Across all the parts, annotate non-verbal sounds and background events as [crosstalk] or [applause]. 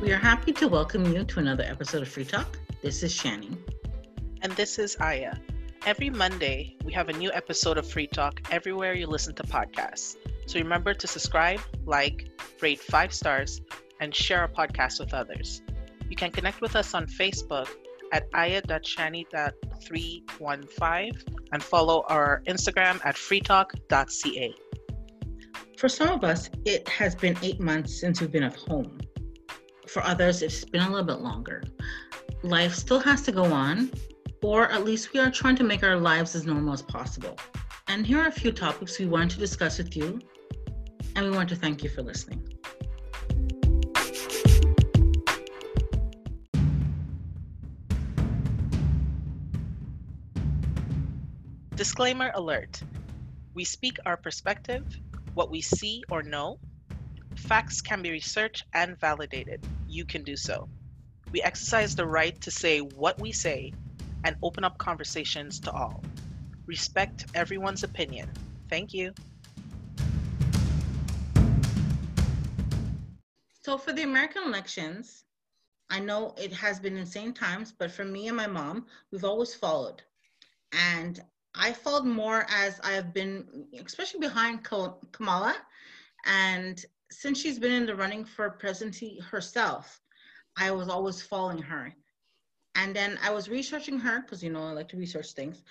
We are happy to welcome you to another episode of Free Talk. This is Shani. And this is Aya. Every Monday, we have a new episode of Free Talk everywhere you listen to podcasts. So remember to subscribe, like, rate five stars, and share our podcast with others. You can connect with us on Facebook at aya.shani.315 and follow our Instagram at freetalk.ca. For some of us, it has been eight months since we've been at home. For others, it's been a little bit longer. Life still has to go on, or at least we are trying to make our lives as normal as possible. And here are a few topics we want to discuss with you, and we want to thank you for listening. Disclaimer alert We speak our perspective, what we see or know. Facts can be researched and validated. You can do so. We exercise the right to say what we say and open up conversations to all. Respect everyone's opinion. Thank you. So, for the American elections, I know it has been insane times, but for me and my mom, we've always followed. And I followed more as I have been, especially behind Kamala. And since she's been in the running for presidency herself, I was always following her. And then I was researching her because, you know, I like to research things.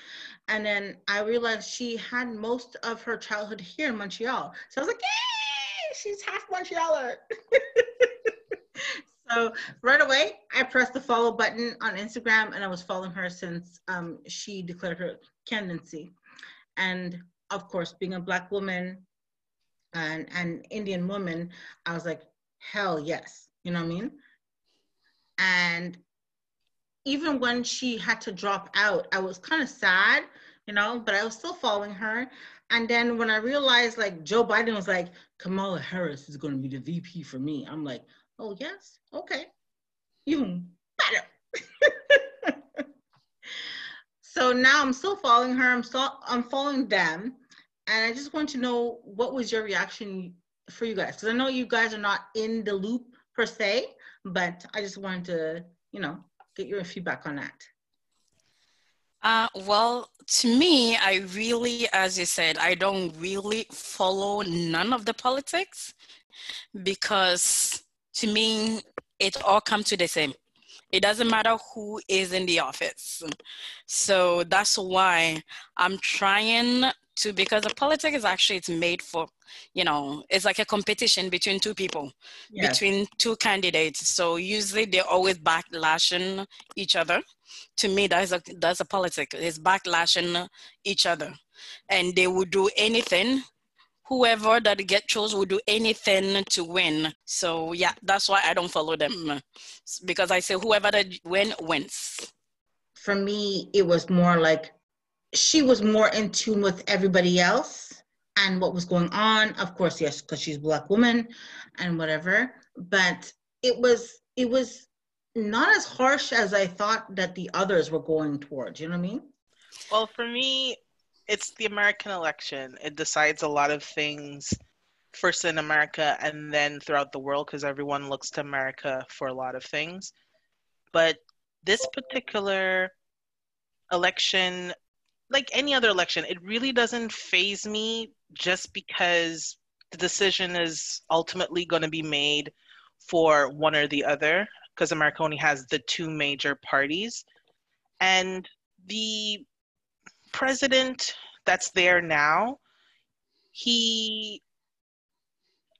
And then I realized she had most of her childhood here in Montreal. So I was like, yay, she's half Montrealer. [laughs] so right away, I pressed the follow button on Instagram and I was following her since um, she declared her candidacy. And of course, being a Black woman and an Indian woman, I was like, hell yes. You know what I mean? And even when she had to drop out, I was kind of sad, you know, but I was still following her. And then when I realized like Joe Biden was like, Kamala Harris is going to be the VP for me, I'm like, oh, yes, okay, even better. [laughs] so now I'm still following her. I'm still I'm following them, and I just want to know what was your reaction for you guys because I know you guys are not in the loop per se, but I just wanted to you know get your feedback on that. Uh, well, to me, I really, as you said, I don't really follow none of the politics because to me, it all comes to the same. It doesn't matter who is in the office. So that's why I'm trying to, because the politics is actually, it's made for you know it's like a competition between two people yes. between two candidates. So usually they're always backlashing each other. To me that's a that's a politic. It's backlashing each other. And they would do anything. Whoever that get chose will do anything to win. So yeah that's why i don't follow them. Because i say whoever that win wins. For me it was more like she was more in tune with everybody else and what was going on. Of course, yes, because she's black woman and whatever. But it was it was not as harsh as I thought that the others were going towards. You know what I mean? Well, for me, it's the American election. It decides a lot of things first in America and then throughout the world because everyone looks to America for a lot of things. But this particular election, like any other election, it really doesn't faze me just because the decision is ultimately going to be made for one or the other, because America only has the two major parties. And the president that's there now, he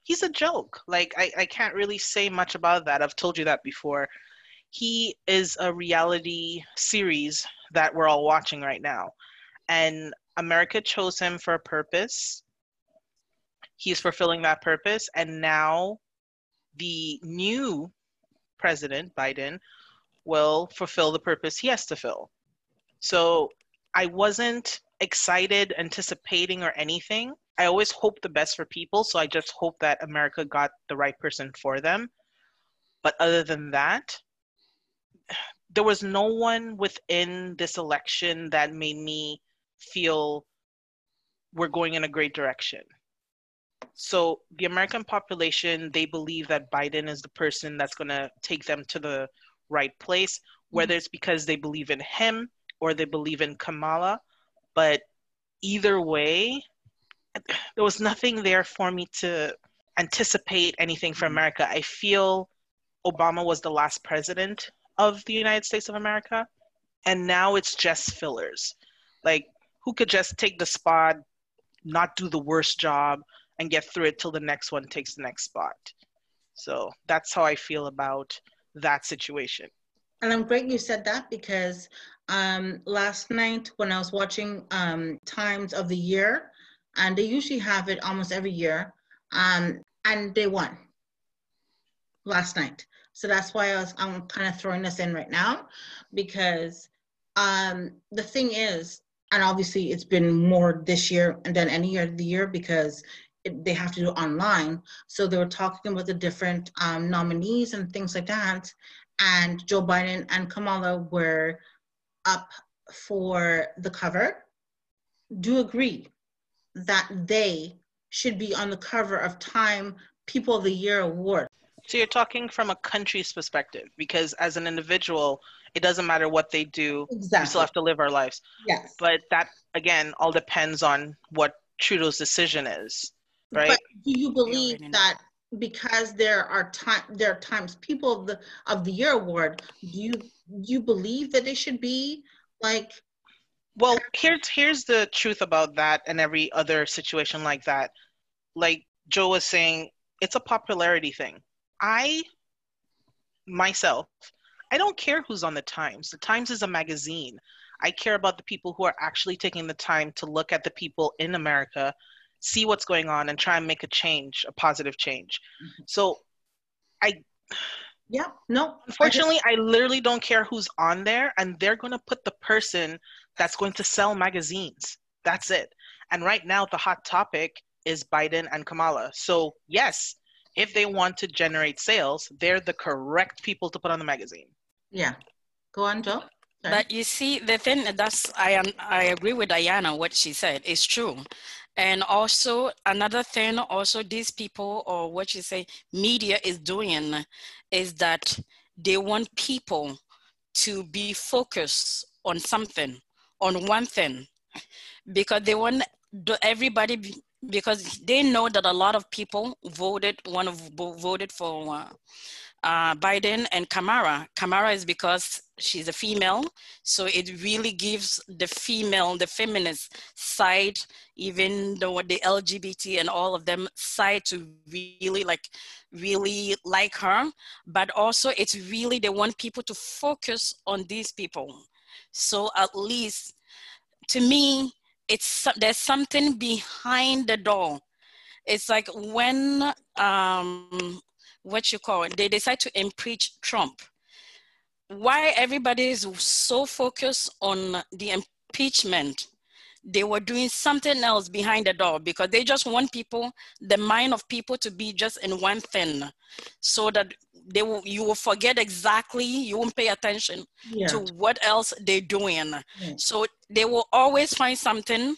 he's a joke. Like I, I can't really say much about that. I've told you that before. He is a reality series that we're all watching right now. And America chose him for a purpose. He's fulfilling that purpose. And now the new president, Biden, will fulfill the purpose he has to fill. So I wasn't excited, anticipating, or anything. I always hope the best for people. So I just hope that America got the right person for them. But other than that, there was no one within this election that made me feel we're going in a great direction. So the American population, they believe that Biden is the person that's going to take them to the right place, whether it's because they believe in him or they believe in Kamala. But either way, there was nothing there for me to anticipate anything for mm-hmm. America. I feel Obama was the last president of the United States of America, and now it's just fillers. Like, who could just take the spot, not do the worst job, and get through it till the next one takes the next spot? So that's how I feel about that situation. And I'm great you said that because um, last night when I was watching um, Times of the Year, and they usually have it almost every year, um, and they won last night. So that's why I was I'm kind of throwing this in right now because um, the thing is, and obviously it's been more this year than any the year because it, they have to do online. So they were talking about the different um, nominees and things like that. And Joe Biden and Kamala were up for the cover. Do agree that they should be on the cover of Time People of the Year award. So you're talking from a country's perspective because as an individual, it doesn't matter what they do. Exactly. We still have to live our lives. Yes. But that again all depends on what Trudeau's decision is, right? But do you believe that because there are time there are times people of the of the year award, do you do you believe that it should be like well here's here's the truth about that and every other situation like that like joe was saying it's a popularity thing i myself i don't care who's on the times the times is a magazine i care about the people who are actually taking the time to look at the people in america see what's going on and try and make a change a positive change mm-hmm. so i yeah, no. Unfortunately, I, just, I, literally don't care who's on there, and they're going to put the person that's going to sell magazines. That's it. And right now, the hot topic is Biden and Kamala. So, yes, if they want to generate sales, they're the correct people to put on the magazine. Yeah. Go on, Joe. Sorry. But you see, the thing that's I am I agree with Diana. What she said is true, and also another thing. Also, these people or what you say, media is doing, is that they want people to be focused on something, on one thing, because they want everybody because they know that a lot of people voted one of voted for uh, uh, Biden and Kamala. Kamala is because she's a female, so it really gives the female, the feminist side, even though the LGBT and all of them side to really like, really like her. But also, it's really they want people to focus on these people. So at least, to me, it's there's something behind the door. It's like when um, what you call it, they decide to impeach Trump. Why everybody is so focused on the impeachment, they were doing something else behind the door because they just want people, the mind of people to be just in one thing so that they will, you will forget exactly, you won't pay attention yeah. to what else they're doing. Yeah. So they will always find something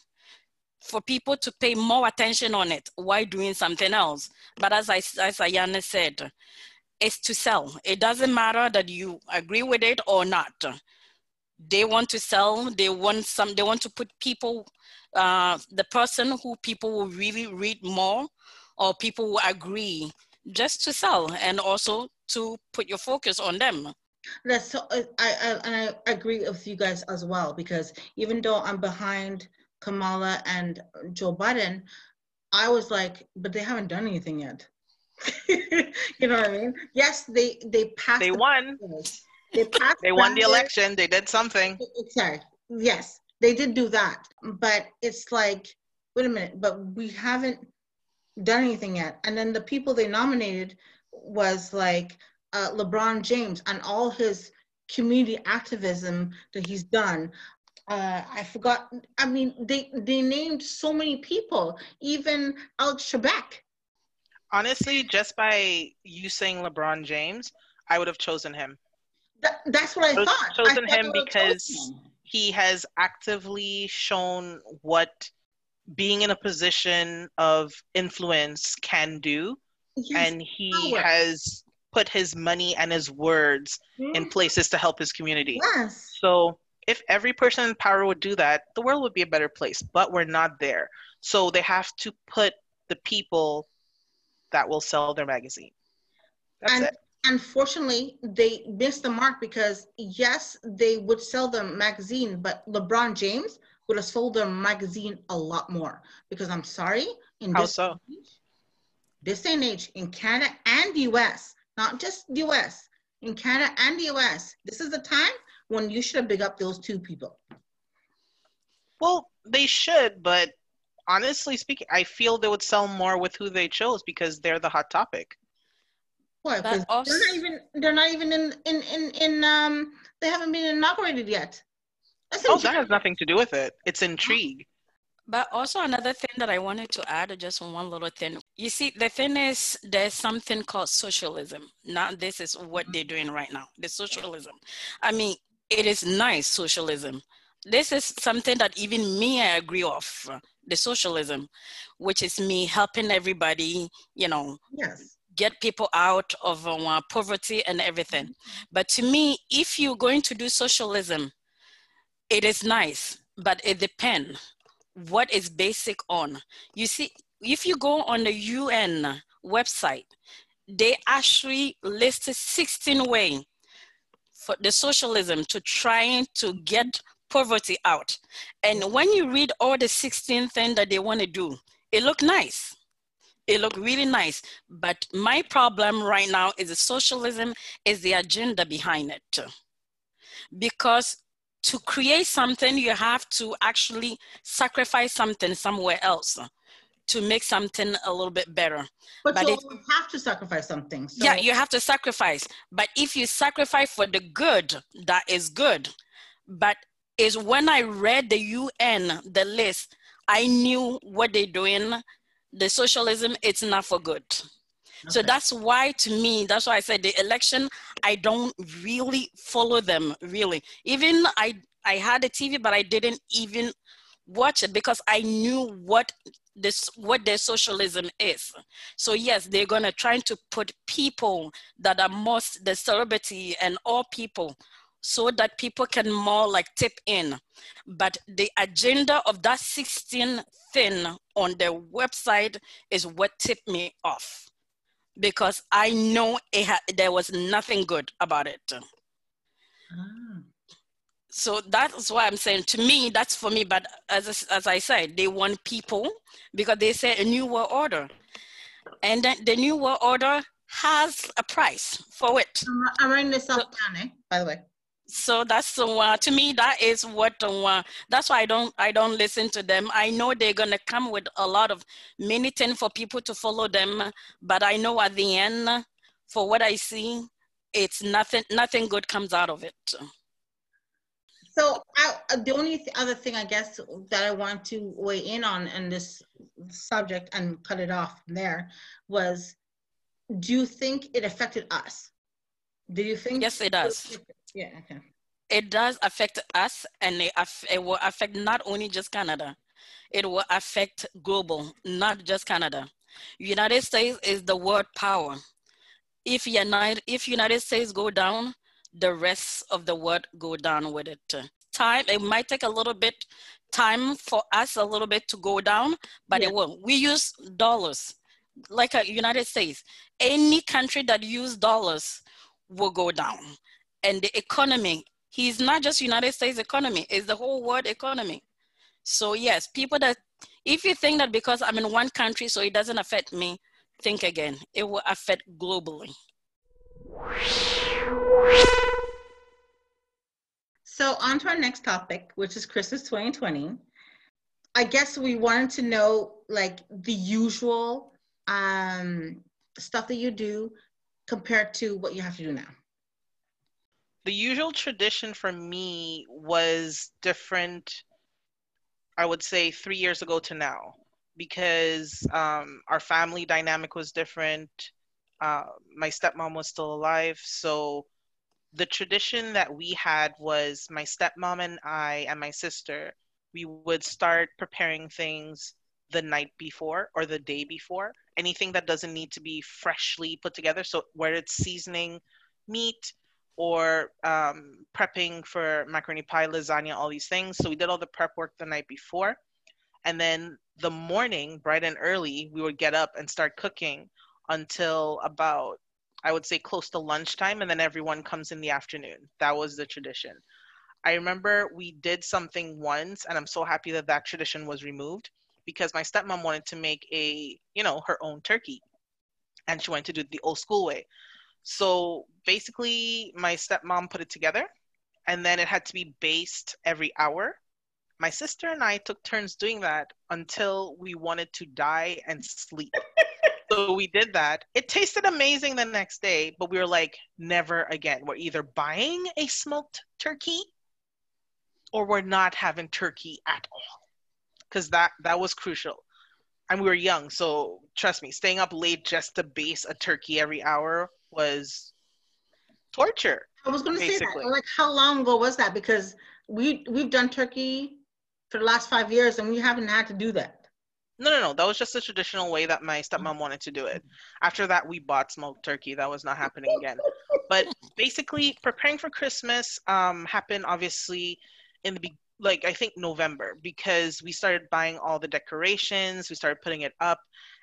for people to pay more attention on it while doing something else. But as I, as Ayana said, it's to sell. It doesn't matter that you agree with it or not. They want to sell. They want some. They want to put people, uh, the person who people will really read more, or people will agree, just to sell, and also to put your focus on them. That's so. Uh, I, I and I agree with you guys as well because even though I'm behind Kamala and Joe Biden, I was like, but they haven't done anything yet. [laughs] you know what I mean? Yes, they they passed. They the won. They [laughs] passed. they won the election. They did something. Sorry. Yes, they did do that. But it's like, wait a minute. But we haven't done anything yet. And then the people they nominated was like uh, LeBron James and all his community activism that he's done uh, I forgot. I mean, they they named so many people, even Alex Trebek. Honestly, just by you saying LeBron James, I would have chosen him. That, that's what I, I thought. Chosen I him because chosen he has actively shown what being in a position of influence can do. Yes, And he power. has put his money and his words in Mm, places to help his community. Yes. So if every person in power would do that, the world would be a better place. But we're not there. So they have to put the people that will sell their magazine. That's and it. unfortunately, they missed the mark because yes, they would sell the magazine, but LeBron James would have sold their magazine a lot more. Because I'm sorry, in How this so? age, this day and age in Canada and the US, not just the US, in Canada and the US, this is the time when you should have big up those two people. Well, they should, but honestly speaking, I feel they would sell more with who they chose because they're the hot topic. Why? But 'Cause also- they're not even they're not even in in in, in um they haven't been inaugurated yet. That's in Oh, that has nothing to do with it. It's intrigue. But also another thing that I wanted to add, just one little thing. You see, the thing is, there's something called socialism. Now, this is what they're doing right now. The socialism. I mean, it is nice socialism. This is something that even me I agree of. The socialism, which is me helping everybody, you know, yes. get people out of uh, poverty and everything. But to me, if you're going to do socialism, it is nice, but it depends what is basic on. You see, if you go on the UN website, they actually listed 16 ways for the socialism to trying to get poverty out. And when you read all the 16 things that they want to do, it look nice. It look really nice. But my problem right now is the socialism is the agenda behind it. Because to create something, you have to actually sacrifice something somewhere else to make something a little bit better. But, But you it- have to sacrifice something. So yeah, you have to sacrifice. But if you sacrifice for the good, that is good. But is when I read the UN, the list, I knew what they're doing. The socialism, it's not for good. So that's why, to me, that's why I said the election. I don't really follow them really. Even I, I had a TV, but I didn't even watch it because I knew what this, what their socialism is. So yes, they're gonna try to put people that are most the celebrity and all people, so that people can more like tip in. But the agenda of that 16 thing on their website is what tipped me off because I know it ha- there was nothing good about it. Ah. So that's why I'm saying to me, that's for me. But as, as I said, they want people because they say a new world order. And then the new world order has a price for it. I'm, I'm writing this off down, eh? By the way. So that's one to me. That is what one. That's why I don't. I don't listen to them. I know they're gonna come with a lot of many things for people to follow them, but I know at the end, for what I see, it's nothing. Nothing good comes out of it. So I, uh, the only th- other thing I guess that I want to weigh in on in this subject and cut it off from there was, do you think it affected us? Do you think? Yes, it does. Yeah. Okay. It does affect us, and it, it will affect not only just Canada. It will affect global, not just Canada. United States is the world power. If United, if United States go down, the rest of the world go down with it. Time, it might take a little bit time for us a little bit to go down, but Yeah. it will. We use dollars, like a United States. Any country that use dollars will go down. And the economy, he's not just United States economy, it's the whole world economy. So yes, people that, if you think that because I'm in one country, so it doesn't affect me, think again. It will affect globally. So on to our next topic, which is Christmas 2020. I guess we wanted to know like the usual um, stuff that you do compared to what you have to do now. The usual tradition for me was different i would say three years ago to now because um, our family dynamic was different uh, my stepmom was still alive so the tradition that we had was my stepmom and i and my sister we would start preparing things the night before or the day before. Anything that doesn't need to be freshly put together. So, where it's seasoning meat or um, prepping for macaroni pie, lasagna, all these things. So, we did all the prep work the night before. And then the morning, bright and early, we would get up and start cooking until about, I would say, close to lunchtime. And then everyone comes in the afternoon. That was the tradition. I remember we did something once, and I'm so happy that that tradition was removed because my stepmom wanted to make a, you know, her own turkey. And she wanted to do it the old school way. So basically, my stepmom put it together, and then it had to be based every hour. My sister and I took turns doing that until we wanted to die and sleep. [laughs] so we did that. It tasted amazing the next day, but we were like, never again. We're either buying a smoked turkey or we're not having turkey at all because that that was crucial and we were young so trust me staying up late just to base a turkey every hour was torture i was going to say that like how long ago was that? Because we we've done turkey for the last five years and we haven't had to do that. No no no. That was just a traditional way that my stepmom wanted to do it. After that we bought smoked turkey. That was not happening again. But basically preparing for christmas um, happened obviously in the be- like I think November because we started buying all the decorations, we started putting it up,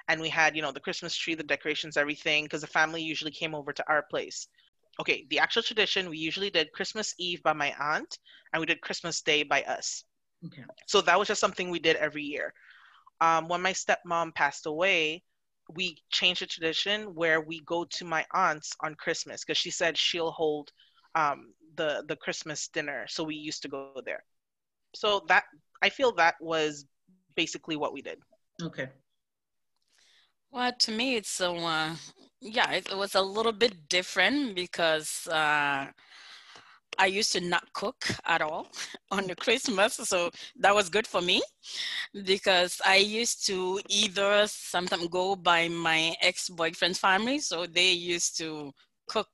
and we had you know the Christmas tree, the decorations, everything because the family usually came over to our place. Okay, the actual tradition we usually did Christmas Eve by my aunt, and we did Christmas Day by us. Okay. So that was just something we did every year. Um, when my stepmom passed away, we changed the tradition where we go to my aunt's on Christmas because she said she'll hold um, the the Christmas dinner. So we used to go there. So that I feel that was basically what we did. Okay. Well, to me, it's so uh, yeah, it, was a little bit different because uh, I used to not cook at all [laughs] on the Christmas, so that was good for me because I used to either sometimes go by my ex boyfriend's family, so they used to cook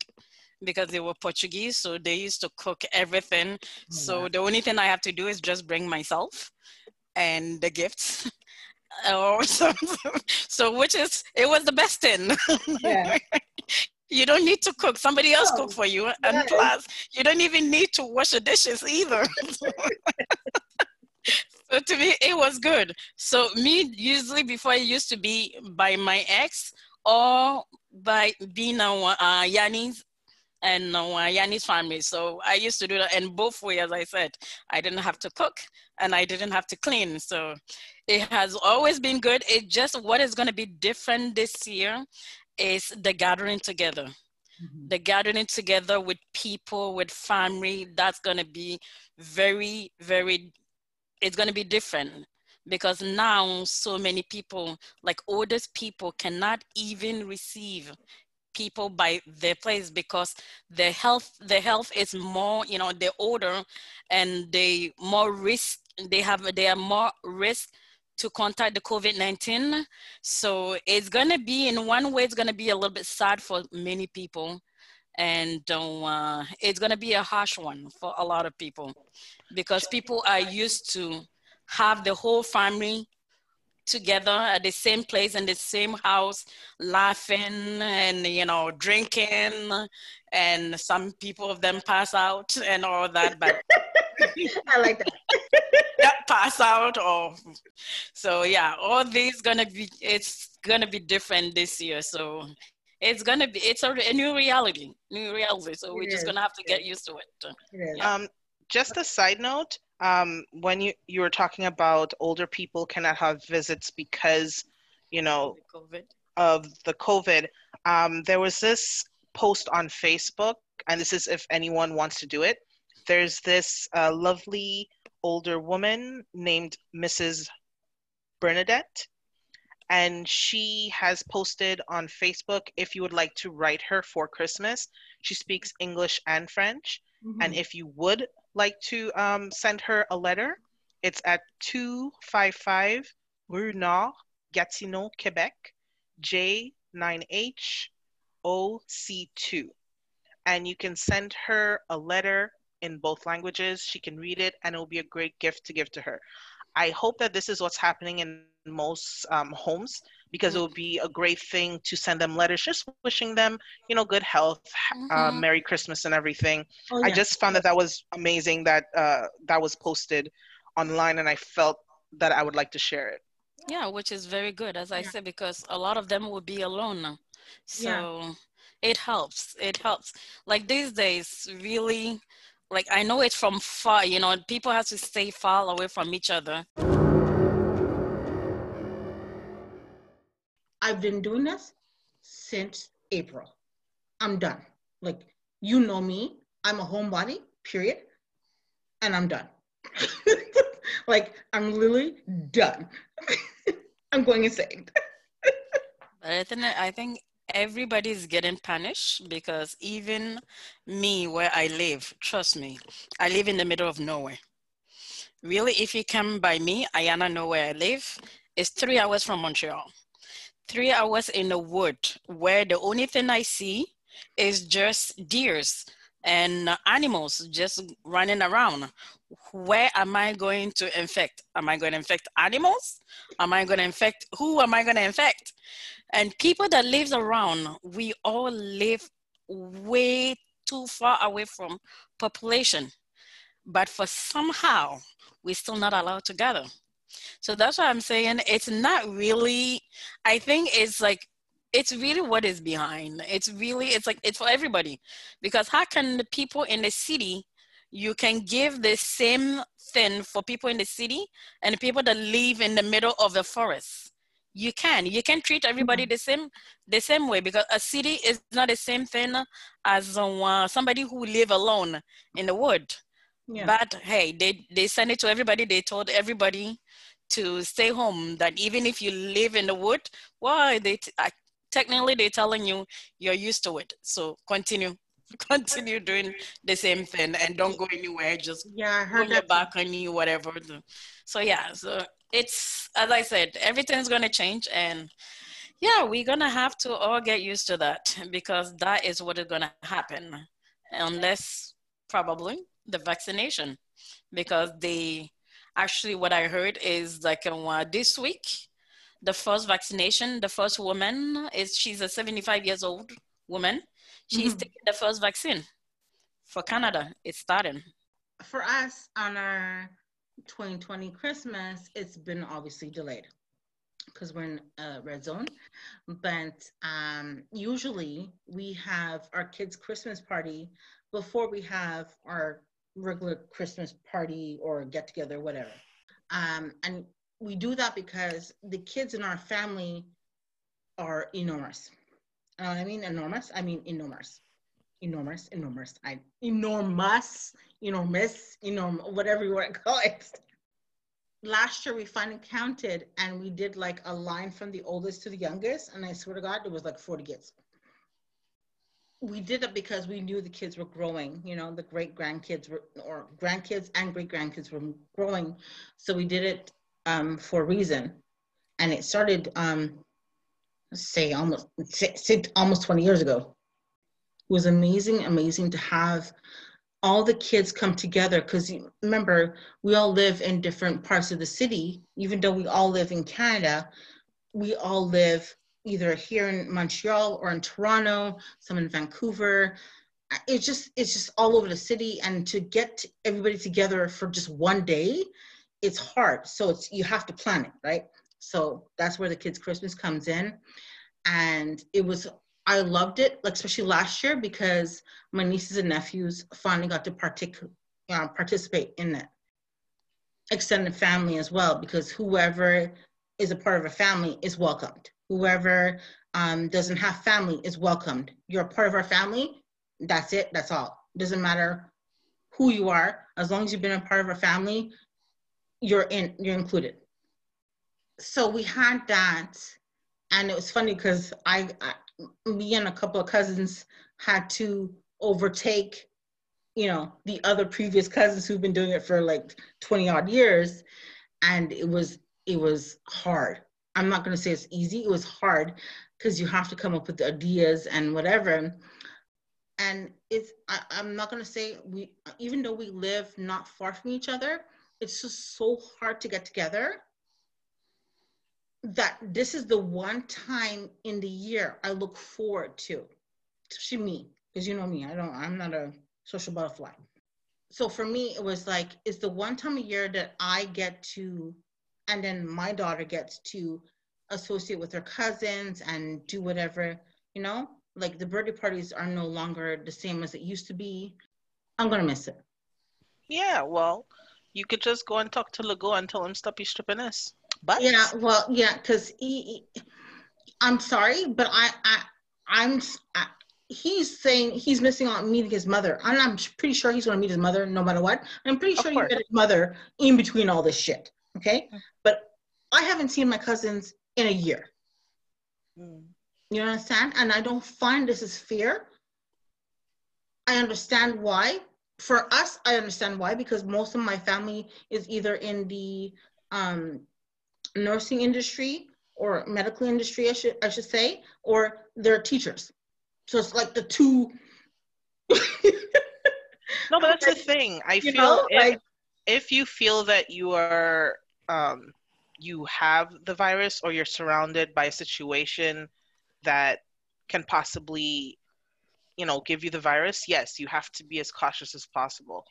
because they were Portuguese, so they used to cook everything. Oh, so the only thing I have to do is just bring myself and the gifts. [laughs] or [laughs] so, so which is it was the best thing. Yeah. [laughs] you don't need to cook. Somebody else oh, cook for you and plus you don't even need to wash the dishes either. [laughs] So to me it was good. So me usually before i used to be by my ex or by being a uh, yanni's and uh, Yanni's family. So I used to do that in both ways, as I said. I didn't have to cook and I didn't have to clean. So it has always been good. It just what is going to be different this year is the gathering together. Mm-hmm. The gathering together with people, with family, that's going to be very, very, it's going to be different because now so many people, like oldest people, cannot even receive people by their place because their health their health is more you know they're older and they more risk they have they are more risk to contact the covid-19 so it's going to be in one way it's going to be a little bit sad for many people. And uh, it's going to be a harsh one for a lot of people because people are used to have the whole family together at the same place in the same house laughing and you know drinking and some people of them pass out and all that but [laughs] i like that. [laughs] Yeah, pass out or so yeah all these gonna be it's gonna be different this year so it's gonna be it's a, a new reality new reality so we're just gonna have to get used to it. yeah. um just a side note um, when you you were talking about older people cannot have visits because you know COVID. of the COVID, um, there was this post on Facebook, and this is if anyone wants to do it. There's this uh, lovely older woman named Mrs. Bernadette, and she has posted on Facebook if you would like to write her for Christmas. She speaks English and French, mm-hmm. and if you would like to um, send her a letter, it's at 255 Rue Nord, Gatineau, Quebec, J9HOC2. And you can send her a letter in both languages. She can read it, and it will be a great gift to give to her. I hope that this is what's happening in most um, homes because it would be a great thing to send them letters just wishing them you know good health uh, mm-hmm. uh, merry christmas and everything oh, yeah. i just found that that was amazing that uh, that was posted online and i felt that i would like to share it yeah which is very good as i yeah. said because a lot of them will be alone now so yeah. it helps it helps like these days really like i know it's from far you know people have to stay far away from each other I've been doing this since April. I'm done. Like, you know me, I'm a homebody, period. And I'm done. [laughs] like, I'm literally done. [laughs] I'm going insane. but I think, I think everybody's getting punished because even me, where I live, trust me, I live in the middle of nowhere. Really, if you come by me, Ayana know where I live. It's three hours from Montreal three hours in the wood where the only thing I see is just deers and animals just running around. Where am I going to infect? Am I going to infect animals? Am I going to infect who am I going to infect? And people that live around, we all live way too far away from population. But for somehow, we're still not allowed to gather. So that's why I'm saying it's not really, I think it's like, it's really what is behind. It's really, it's like, it's for everybody. Because how can the people in the city, you can give the same thing for people in the city and people that live in the middle of the forest? You can. You can treat everybody mm-hmm. the same the same way because a city is not the same thing as uh, somebody who live alone in the wood. Yeah. But hey, they they send it to everybody. They told everybody to stay home that even if you live in the wood why they t- technically they're telling you you're used to it so continue [laughs] continue doing the same thing and don't go anywhere just yeah I heard your balcony whatever so yeah so it's as i said everything's going to change and yeah we're going to have to all get used to that because that is what is going to happen unless probably the vaccination because they actually what I heard is like uh, this week, the first vaccination, the first woman is she's a 75 years old woman. She's mm-hmm. taking the first vaccine for Canada. It's starting. For us on our 2020 Christmas, it's been obviously delayed because we're in a red zone. But um, usually we have our kids' Christmas party before we have our regular Christmas party or get together, whatever. Um, and we do that because the kids in our family are enormous. You know what I mean? Enormous. I mean enormous. Enormous, enormous. I enormous, enormous, enormous, whatever you want to call it. Last year we finally counted and we did like a line from the oldest to the youngest, and I swear to God, it was like 40 kids we did it because we knew the kids were growing you know the great grandkids were or grandkids and great grandkids were growing. So we did it um, for a reason. And it started um, say almost say, say almost 20 years ago. It was amazing amazing to have all the kids come together. Because remember we all live in different parts of the city. Even though we all live in canada we all live either here in Montreal or in Toronto, some in Vancouver. It's just it's just all over the city, and to get everybody together for just one day, it's hard. So it's you have to plan it, right? So that's where the kids' Christmas comes in, and it was I loved it, like especially last year because my nieces and nephews finally got to partic- uh, participate in it. Extended family as well, because whoever is a part of a family is welcomed whoever um, doesn't have family is welcomed. You're a part of our family. That's it. That's all. Doesn't matter who you are. As long as you've been a part of our family, you're in. You're included. So we had that, and it was funny because I, I, me and a couple of cousins had to overtake, you know, the other previous cousins who've been doing it for like 20 odd years, and it was it was hard I'm not going to say it's easy. It was hard because you have to come up with the ideas and whatever. and it's I, i'm not going to say we even though we live not far from each other it's just so hard to get together that this is the one time in the year i look forward to especially me because you know me i don't i'm not a social butterfly so for me it was like it's the one time a year that i get to and then my daughter gets to associate with her cousins and do whatever you know like the birthday parties are no longer the same as it used to be. I'm gonna miss it. Yeah, well, you could just go and talk to Legault and tell him stop you stripping us But yeah, well, yeah, because he, he, I'm sorry, but I, I, I'm, I, he's saying he's missing out on meeting his mother. And I'm pretty sure he's gonna meet his mother no matter what. I'm pretty sure he met his mother in between all this shit. Okay, mm. but I haven't seen my cousins in a year. Mm. You understand? And I don't find this is fair. I understand why. For us, I understand why because most of my family is either in the um, nursing industry or medical industry, I should I should say, or they're teachers. So it's like the two. [laughs] no, but that's the [laughs] thing. I you feel know, if, like, if you feel that you are um, you have the virus or you're surrounded by a situation that can possibly you know give you the virus yes you have to be as cautious as possible.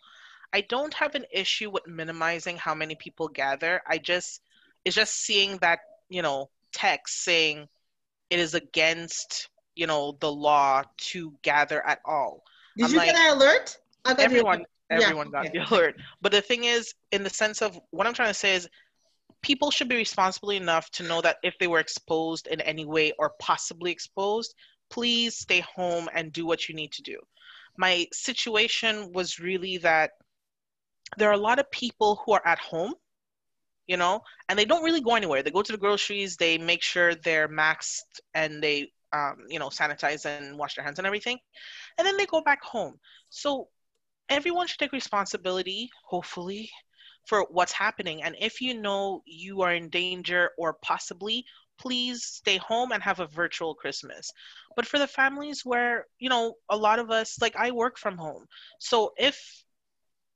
I don't have an issue with minimizing how many people gather. I just it's just seeing that you know text saying it is against you know the law to gather at all. Did I'm you like, get that alert? Everyone everyone yeah, got okay. the [laughs] alert. But the thing is in the sense of what i'm trying to say is people should be responsible enough to know that if they were exposed in any way or possibly exposed, please stay home and do what you need to do. My situation was really that there are a lot of people who are at home, you know, and they don't really go anywhere. They go to the groceries, they make sure they're maxed and they, um, you know, sanitize and wash their hands and everything, and then they go back home. So everyone should take responsibility, hopefully, for what's happening. And if you know you are in danger or possibly, please stay home and have a virtual Christmas. But for the families where, you know, a lot of us, like I work from home. So if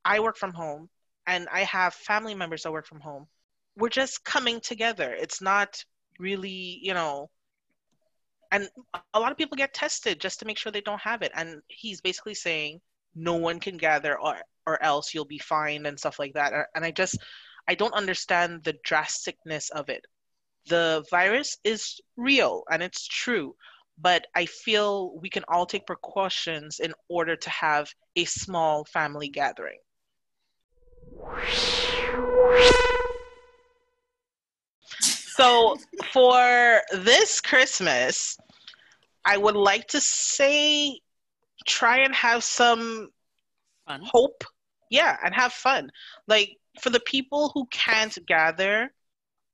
I work from home and I have family members that work from home, we're just coming together. It's not really, you know, and a lot of people get tested just to make sure they don't have it. And he's basically saying no one can gather or or else you'll be fined and stuff like that. And I just, I don't understand the drasticness of it. The virus is real and it's true, but I feel we can all take precautions in order to have a small family gathering. So for this Christmas, I would like to say try and have some Fun. hope yeah and have fun like for the people who can't gather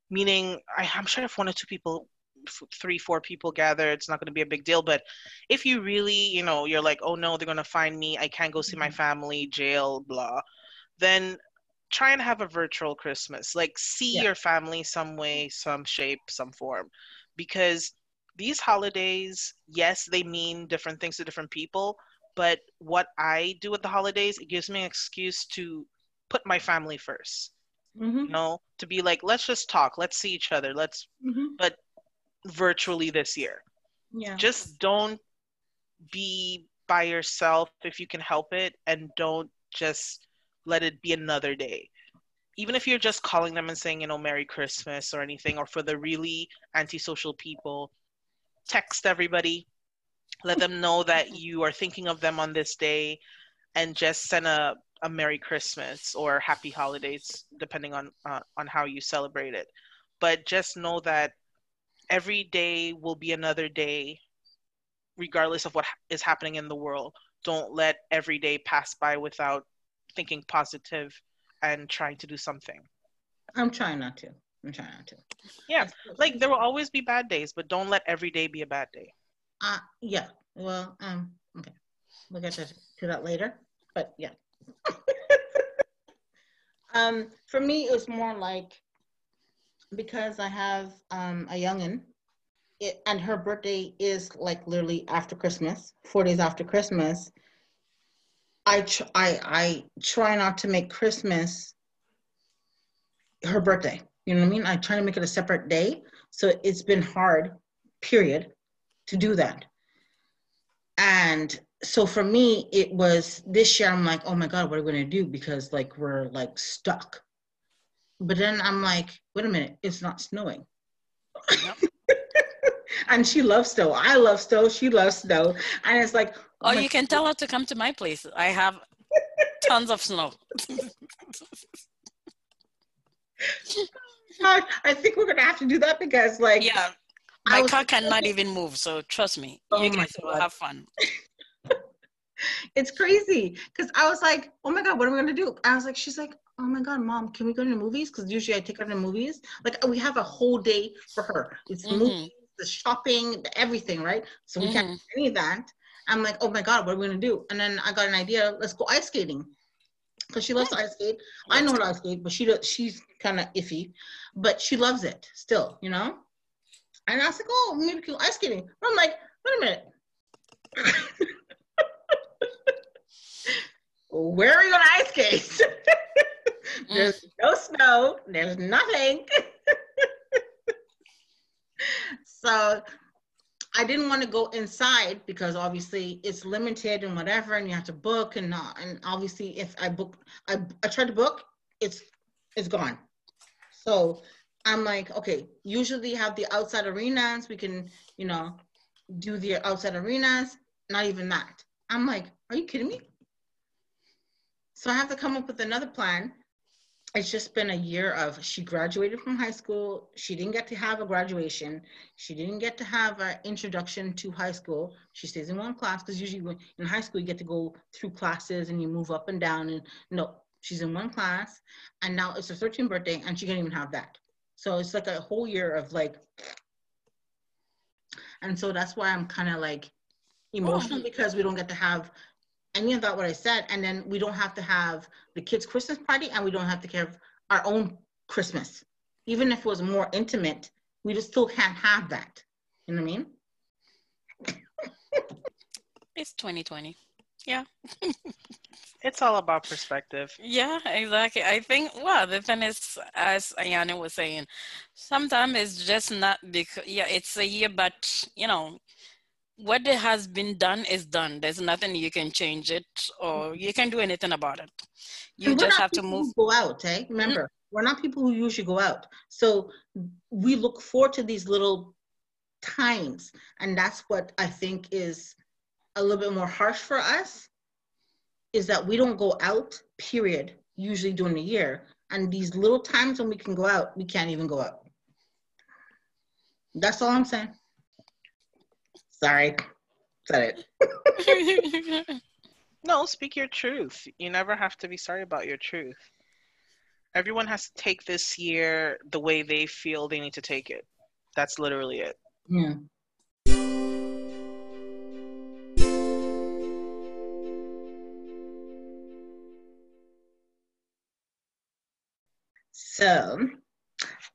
meaning I, i'm sure if one or two people three four people gather it's not going to be a big deal but if you really you know you're like oh no they're going to find me i can't go see my mm-hmm. family jail blah then try and have a virtual christmas like see yeah. your family some way some shape some form because these holidays yes they mean different things to different people but what I do with the holidays, it gives me an excuse to put my family 1st mm-hmm. You know, to be like, let's just talk, let's see each other, let's, mm-hmm. but virtually this year. Yeah. Just don't be by yourself if you can help it, and don't just let it be another day. Even if you're just calling them and saying, you know, Merry Christmas or anything, or for the really antisocial people, text everybody, let them know that [laughs] you are thinking of them on this day and just send a, a merry christmas or happy holidays depending on uh, on how you celebrate it. But just know that every day will be another day regardless of what is happening in the world. Don't let every day pass by without thinking positive and trying to do something. I'm trying not to. I'm trying not to. Yeah like there will always be bad days but don't let every day be a bad day uh, yeah. Well, um, okay. We'll get to, to that later, but yeah. [laughs] um, for me, it was more like because I have um, a youngin, it, and her birthday is like literally after Christmas, four days after Christmas. I tr- I I try not to make Christmas her birthday. You know what I mean? I try to make it a separate day. So it's been hard, period, to do that. And so for me, it was this year. I'm like, oh my god, what are we gonna do? Because like we're like stuck. But then I'm like, wait a minute, it's not snowing. [laughs] and she loves snow. I love snow. She loves snow. And it's like, oh, oh you can tell her to come to my place. I have [laughs] tons of snow. [laughs] I think we're gonna have to do that because, like, yeah, my was, car cannot even move. So trust me, oh you guys will have fun. [laughs] it's crazy because I was like, oh my god, what am I gonna do? I was like, she's like, oh my god, mom, can we go to the movies? Because usually I take her to the movies. Like we have a whole day for her. It's mm-hmm. movies, the shopping, the everything, right? So we mm-hmm. can't do any of that. I'm like, oh my god, what are we gonna do? And then I got an idea. Let's go ice skating because she loves to ice skate. I know how to ice skate, but she does, she's kind of iffy, but she loves it still, you know. And I was like, oh, maybe we can ice skating. But I'm like, wait a minute. [laughs] Where are you gonna ice skate? [laughs] there's mm. no snow. There's nothing. [laughs] so I didn't want to go inside because obviously it's limited and whatever, and you have to book and not. And obviously, if I book, I, I tried to book, it's it's gone. So I'm like, okay, usually have the outside arenas. We can, you know, do the outside arenas. Not even that. I'm like, are you kidding me? So I have to come up with another plan it's just been a year of she graduated from high school she didn't get to have a graduation she didn't get to have an introduction to high school she stays in one class because usually in high school you get to go through classes and you move up and down and no she's in one class and now it's her 13th birthday and she can't even have that so it's like a whole year of like and so that's why i'm kind of like emotional oh. because we don't get to have any of that what I said, and then we don't have to have the kids' Christmas party, and we don't have to have our own Christmas. Even if it was more intimate, we just still can't have that. You know what I mean? it's 2020. Yeah. it's all about perspective. Yeah, exactly. I think, well, the thing is, as Ayana was saying, sometimes it's just not because, yeah, it's a year, but, you know, what has been done is done. There's nothing you can change it or you can do anything about it. You just have to move. Go out, eh? Remember, mm-hmm. we're not people who usually go out. So we look forward to these little times. And that's what I think is a little bit more harsh for us is that we don't go out, period, usually during the year. And these little times when we can go out, we can't even go out. That's all I'm saying. Sorry, said it. [laughs] no, speak your truth. You never have to be sorry about your truth. Everyone has to take this year the way they feel they need to take it. That's literally it. Yeah. So,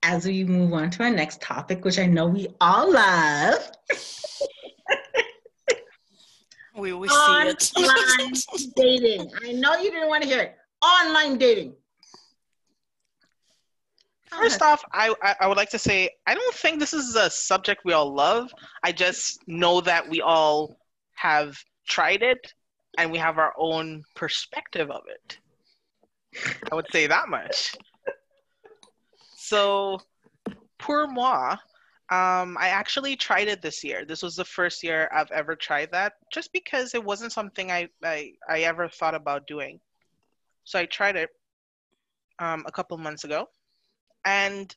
as we move on to our next topic, which I know we all love. [laughs] We will see it. Online [laughs] dating. I know you didn't want to hear it. Online dating. First off, I, I would like to say I don't think this is a subject we all love. I just know that we all have tried it and we have our own perspective of it. I would say that much. So, pour moi, um, I actually tried it this year. This was the first year I've ever tried that, just because it wasn't something I I, I ever thought about doing. So I tried it um, a couple months ago, and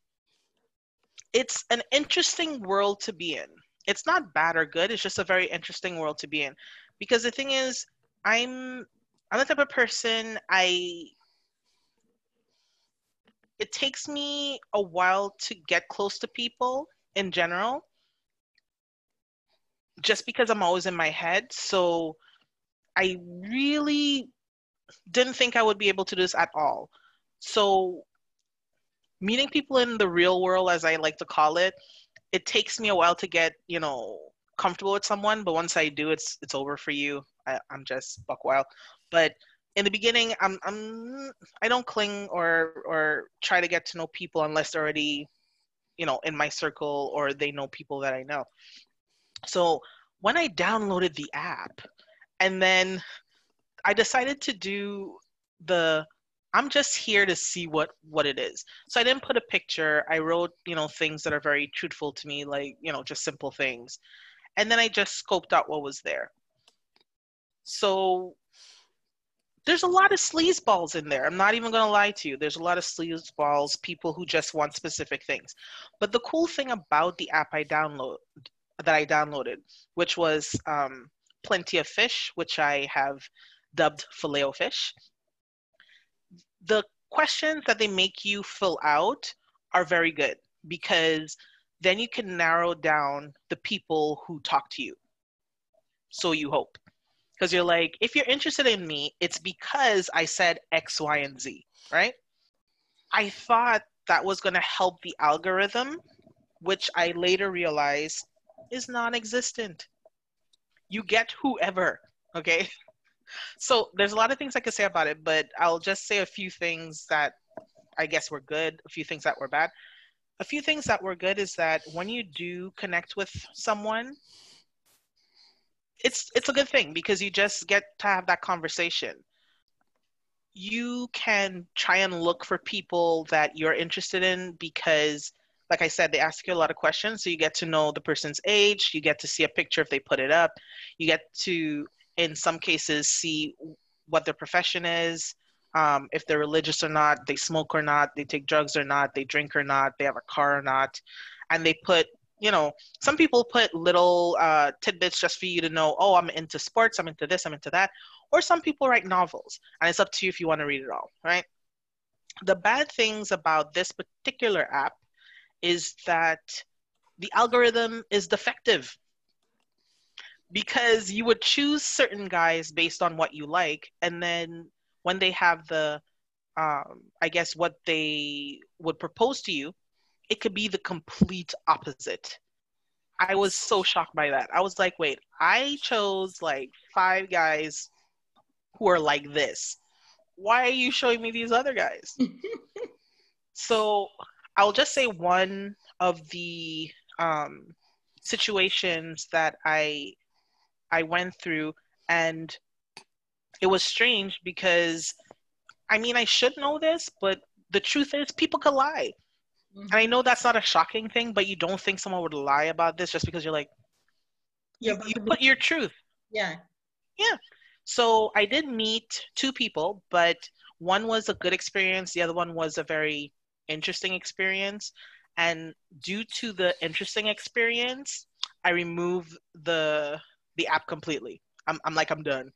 it's an interesting world to be in. It's not bad or good. It's just a very interesting world to be in, because the thing is, I'm I'm the type of person I it takes me a while to get close to people in general just because I'm always in my head. So I really didn't think I would be able to do this at all. So meeting people in the real world, as I like to call it, it takes me a while to get you know comfortable with someone, but once I do, it's it's over for you. I, I'm just buck wild. But in the beginning, I'm I'm I don't cling or or try to get to know people unless they're already, you know, in my circle or they know people that I know. So when I downloaded the app, and then I decided to do the I'm just here to see what what it is. So I didn't put a picture. I wrote, you know, things that are very truthful to me, like, you know, just simple things. And then I just scoped out what was there. So there's a lot of sleazeballs in there. I'm not even going to lie to you. There's a lot of sleazeballs, people who just want specific things. But the cool thing about the app I download that I downloaded, which was um, Plenty of Fish, which I have dubbed Filet Fish, the questions that they make you fill out are very good because then you can narrow down the people who talk to you. So you hope. Because you're like, if you're interested in me, it's because I said X, Y, and Z, right? I thought that was going to help the algorithm, which I later realized is non existent. You get whoever, okay? [laughs] So there's a lot of things I could say about it, but I'll just say a few things that I guess were good, a few things that were bad a few things that were good is that when you do connect with someone it's it's a good thing because you just get to have that conversation. You can try and look for people that you're interested in because like i said they ask you a lot of questions. So you get to know the person's age. You get to see a picture if they put it up. You get to in some cases see what their profession is um, if they're religious or not, they smoke or not, they take drugs or not, they drink or not, they have a car or not, and they put you know some people put little uh, tidbits just for you to know oh i'm into sports i'm into this i'm into that or some people write novels and it's up to you if you want to read it all right? The bad things about this particular app is that the algorithm is defective because you would choose certain guys based on what you like and then when they have the um, i guess what they would propose to you it could be the complete opposite. I was so shocked by that. I was like wait i chose like five guys who are like this. Why are you showing me these other guys? [laughs] So i'll just say one of the um, situations that i i went through and it was strange because I mean, I should know this, but the truth is people could lie. Mm-hmm. And I know that's not a shocking thing, but you don't think someone would lie about this just because you're like, yeah, you, you put your truth. Yeah. Yeah. So I did meet two people, but one was a good experience. The other one was a very interesting experience. And due to the interesting experience, I removed the the app completely. I'm, I'm like, I'm done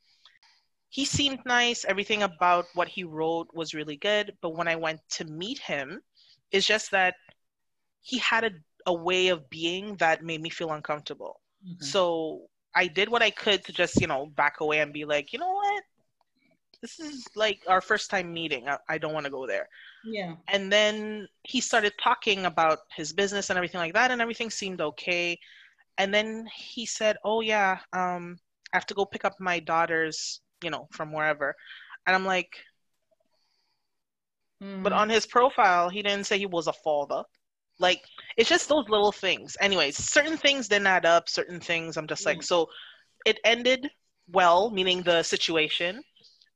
he seemed nice. Everything about what he wrote was really good. But when I went to meet him, it's just that he had a, a way of being that made me feel uncomfortable. Mm-hmm. So I did what I could to just, you know, back away and be like, you know what? This is like our first time meeting. I, I don't want to go there. Yeah. And then he started talking about his business and everything like that, and everything seemed okay. And then he said, Oh, yeah, um, I have to go pick up my daughter's you know, from wherever. And I'm like, mm. but on his profile, he didn't say he was a father. Like, it's just those little things. Anyways, certain things didn't add up, certain things I'm just mm. like, so it ended well, meaning the situation,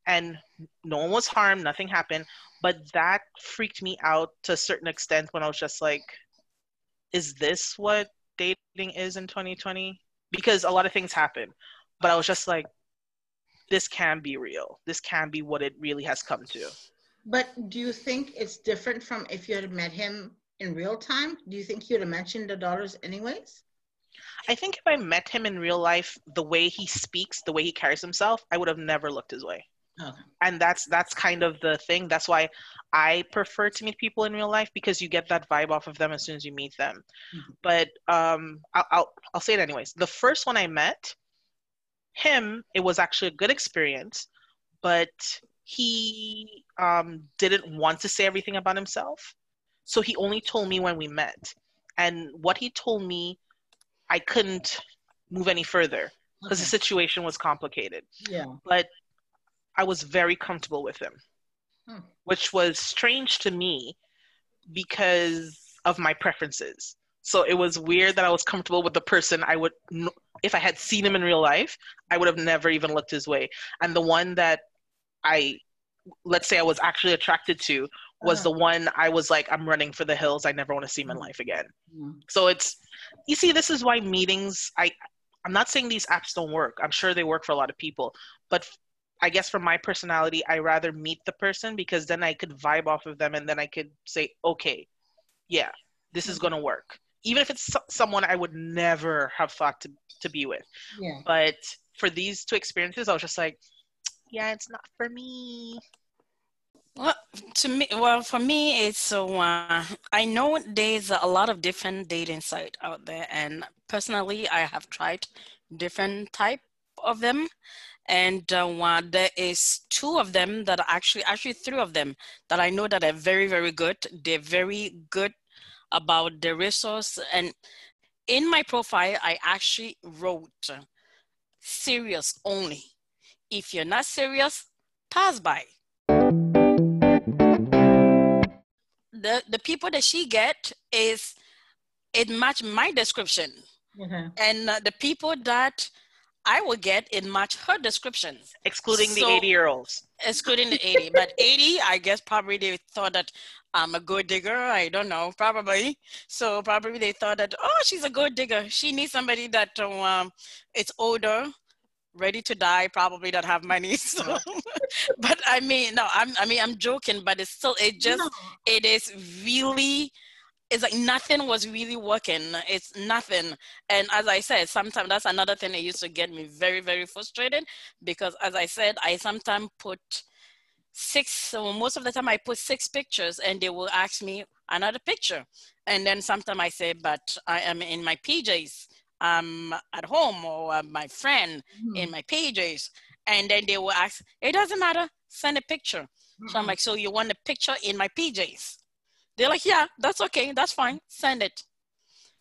and no one was harmed, nothing happened. But that freaked me out to a certain extent when I was just like, is this what dating is in 2020? Because a lot of things happen. But I was just like, this can be real. This can be what it really has come to. But do you think it's different from if you had met him in real time? Do you think he would have mentioned the daughters anyways? I think if I met him in real life, the way he speaks, the way he carries himself, I would have never looked his way. Okay. And that's that's kind of the thing. That's why I prefer to meet people in real life because you get that vibe off of them as soon as you meet them. Mm-hmm. But um, I'll, I'll I'll say it anyways. The first one I met, him, it was actually a good experience, but he um, didn't want to say everything about himself. So he only told me when we met. And what he told me, I couldn't move any further because Okay. the situation was complicated. Yeah. But I was very comfortable with him, Hmm. which was strange to me because of my preferences. So it was weird that I was comfortable with the person I would, if I had seen him in real life, I would have never even looked his way. And the one that I, let's say I was actually attracted to, was Uh-huh. the one I was like, I'm running for the hills. I never want to see him mm-hmm. in life again. Yeah. So it's, you see, this is why meetings, I, I'm not saying these apps don't work. I'm sure they work for a lot of people, but I guess for my personality, I rather meet the person because then I could vibe off of them and then I could say, okay, yeah, this is mm-hmm. going to work. Even if it's so- someone I would never have thought to, to be with. Yeah. But for these two experiences, I was just like, yeah, it's not for me. Well, to me, well, for me, it's. Uh, I know there's a lot of different dating sites out there, and personally, I have tried different type of them, and uh, there is two of them that are actually, actually three of them that I know that are very, very good. They're very good about the resource, and in my profile, I actually wrote uh, serious only. If you're not serious, pass by. the the people that she get is it match my description. Okay. and uh, the people that i will get it match her description Excluding the 80 year olds. excluding the 80 but 80 i guess probably they thought that i'm a good digger. I don't know. Probably. So probably they thought that oh she's a good digger. She needs somebody that um it's older ready to die probably that have money [laughs] so but i mean no i'm i mean i'm joking but it's still it just No. it is really it's like nothing was really working it's nothing. And as i said sometimes that's another thing that used to get me very very frustrated because as i said i sometimes put six so most of the time i put six pictures and they will ask me another picture. And then sometimes i say but i am in my pjs i'm at home or I'm my friend Mhm. in my pages and then they will ask it doesn't matter send a picture so i'm Mhm. like so you want a picture in my pjs they're like yeah that's okay that's fine send it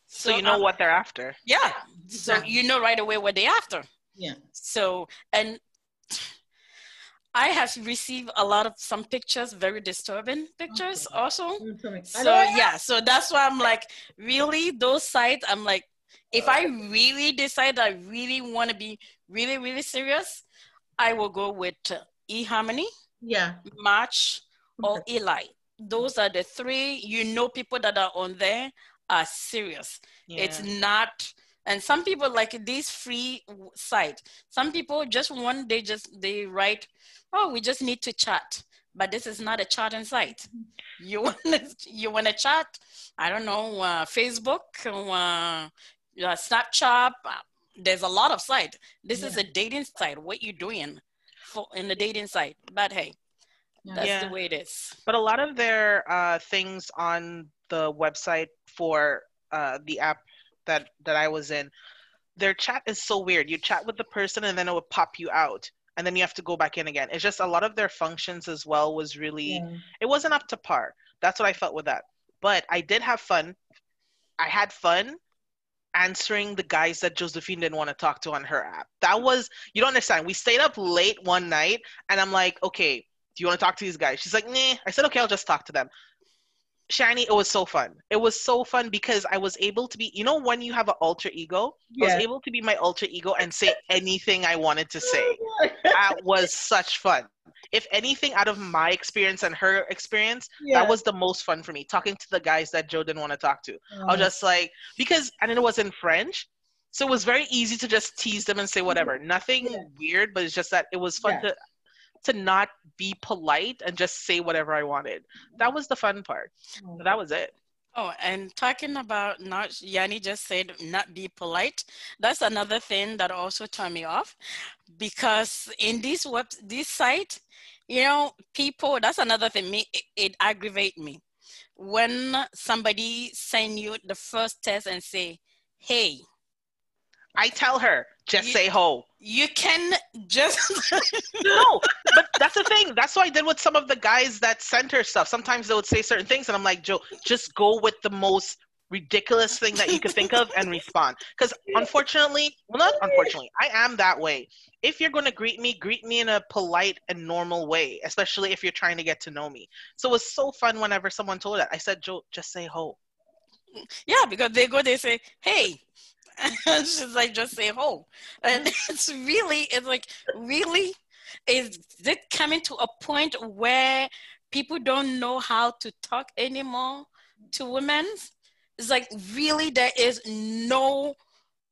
So, you know um, what they're after. yeah so Exactly. you know right away what they're after Yeah. so and i have received a lot of some pictures very disturbing pictures Okay. also tell me. I so yeah so that's why i'm like really those sites i'm like if i really decide i really want to be really really serious i will go with uh, eharmony Yeah. Match or Okay. eli those are the three you know people that are on there are serious Yeah. it's not and some people like these free site some people just want they just they write oh we just need to chat but this is not a chatting site you [laughs] want to you want to chat i don't know uh, facebook uh, uh, snapchat uh, there's a lot of site this is a dating site what you doing for in the dating site but hey that's Yeah. the way it is But a lot of their uh, things on the website for uh, the app that that I was in, their chat is so weird. You chat with the person and then it would pop you out, and then you have to go back in again. It's just a lot of their functions as well was really Yeah. it wasn't up to par. That's what I felt with that. But I did have fun. I had fun answering the guys that Josephine didn't want to talk to on her app. That was you don't understand. We stayed up late one night and I'm like, okay, do you want to talk to these guys? She's like, nah. I said, okay, I'll just talk to them. Shani, it was so fun. It was so fun because I was able to be, you know, when you have an alter ego, I was able to be my alter ego and say anything I wanted to say [laughs] that was such fun. If anything, out of my experience and her experience, Yeah. that was the most fun for me. Talking to the guys that Joe didn't want to talk to. I was Uh, just like, because, and it was in French. So it was very easy to just tease them and say whatever. Nothing Yeah. weird, but it's just that it was fun Yeah. to to not be polite and just say whatever I wanted. That was the fun part. Oh. That was it. Oh, and talking about not, Yanni just said not be polite. That's another thing that also turned me off because in this web, this site, you know, people, that's another thing, me, it, it aggravate me. When somebody send you the first test and say, hey, I tell her, just You- say ho. you can just, [laughs] no, but that's the thing. That's what I did with some of the guys that sent her stuff. Sometimes they would say certain things, and I'm like, Joe, just go with the most ridiculous thing that you could think of and respond. Because [laughs] unfortunately, well, not unfortunately, I am that way. If you're going to greet me, greet me in a polite and normal way, especially if you're trying to get to know me. So it was so fun whenever someone told that. I said, Joe, just say ho. Yeah, because they go, they say, hey. [laughs] she's like, just say ho. And [laughs] it's really, it's like, really? Is it coming to a point where people don't know how to talk anymore to women? It's like really there is no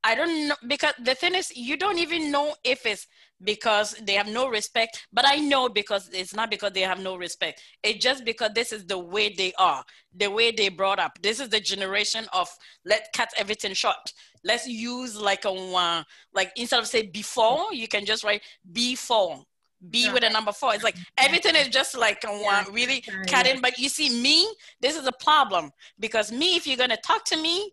I don't know because the thing is you don't even know if it's because they have no respect, but I know because it's not because they have no respect. It's just because this is the way they are, the way they brought up. This is the generation of let cut everything short. Let's use like a one, like instead of say before, you can just write before B with a number four. It's like everything is just like yeah. really cut in. But you see, me, this is a problem because me, if you're gonna talk to me,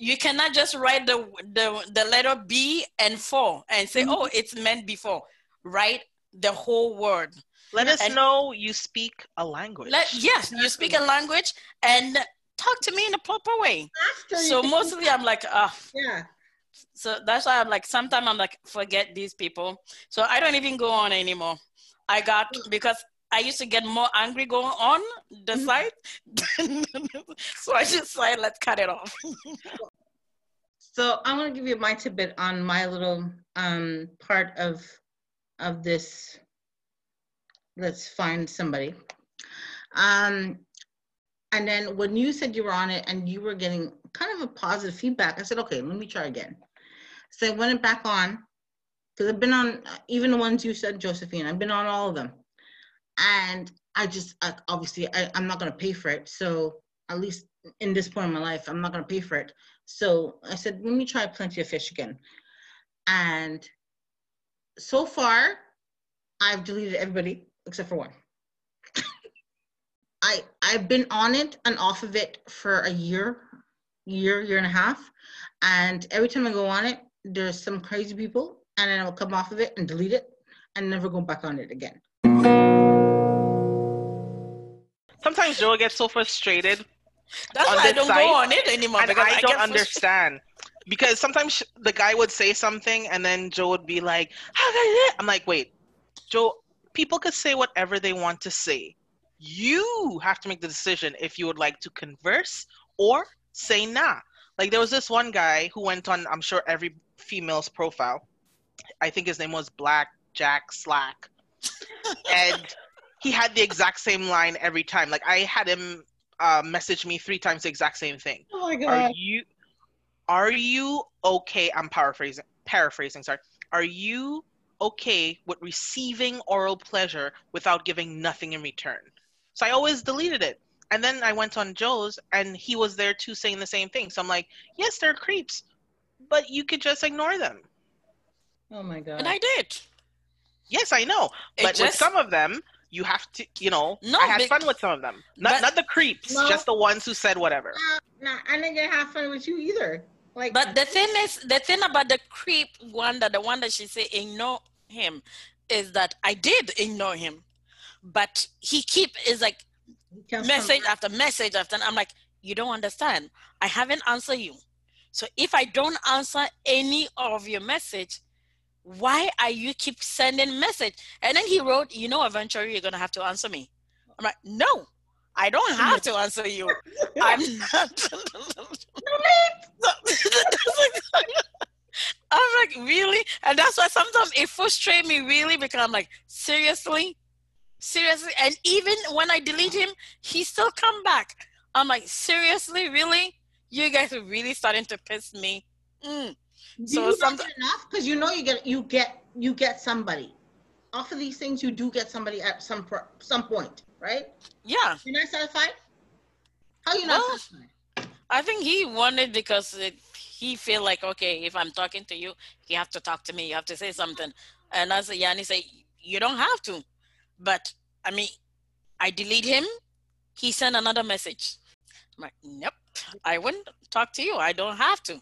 you cannot just write the the, the letter B and four and say, mm-hmm. oh, it's meant before. Write the whole word. Let us and know you speak a language. Let, yes, you speak a language and talk to me in a proper way. So mostly I'm like, ah, yeah so that's why I'm like, sometimes I'm like, forget these people. So I don't even go on anymore. I got because I used to get more angry going on the mm-hmm. site. [laughs] so I just said, let's cut it off. so I want to give you my tidbit on my little um, part of of this. Let's find somebody. Um, and then when you said you were on it and you were getting kind of a positive feedback, I said, okay, let me try again. So I went back on because I've been on even the ones you said, Josephine. I've been on all of them, and I just I, obviously I, I'm not to pay for it. So at least in this point in my life, I'm not to pay for it. So I said, let me try Plenty of Fish again, and so far, I've deleted everybody except for one. I I've been on it and off of it for a year, year, year and a half, and every time I go on it, there's some crazy people and then I'll come off of it and delete it and never go back on it again. Sometimes Joe gets so frustrated. That's why I don't site, go on it anymore. And I, I don't understand. Because sometimes the guy would say something and then Joe would be like, I'm like, wait, Joe, people could say whatever they want to say. You have to make the decision if you would like to converse or say nah. Like there was this one guy who went on, I'm sure every female's profile. I think his name was Black Jack Slack. [laughs] and he had the exact same line every time. Like I had him uh, message me three times the exact same thing. Oh my god. Are you are you okay? I'm paraphrasing paraphrasing, sorry. Are you okay with receiving oral pleasure without giving nothing in return? So I always deleted it. And then I went on Joe's and he was there too saying the same thing. So I'm like, yes, they're creeps but you could just ignore them. Oh my god. And I did. Yes, I know. It but just, with some of them, you have to, you know, no, I had fun with some of them. Not but, not the creeps, no, just the ones who said whatever. Uh, no, I didn't get have fun with you either. Like, but the thing is, the thing about the creep one, that the one that she said ignore him, is that I did ignore him, but he keep is like message after message after. I'm like, you don't understand. I haven't answered you. So if I don't answer any of your message, why are you keep sending message? And then he wrote, you know, eventually you're gonna have to answer me. I'm like, no, I don't have to answer you. [laughs] I'm not. [laughs] I'm like, really? And that's why sometimes it frustrates me really because I'm like, seriously? Seriously? And even when I delete him, he still come back. I'm like, seriously? Really? you guys are really starting to piss me. Mm. so you some... enough because you know you get you get you get somebody off of these things. You do get somebody at some some point, right? Yeah. You're not satisfied. How you not well, satisfied? I think he wanted because it, he feel like okay, if I'm talking to you, you have to talk to me. You have to say something. And I said, yeah, and he said, you don't have to. But I mean, I delete him. He sent another message. I'm like, nope. I wouldn't talk to you. I don't have to.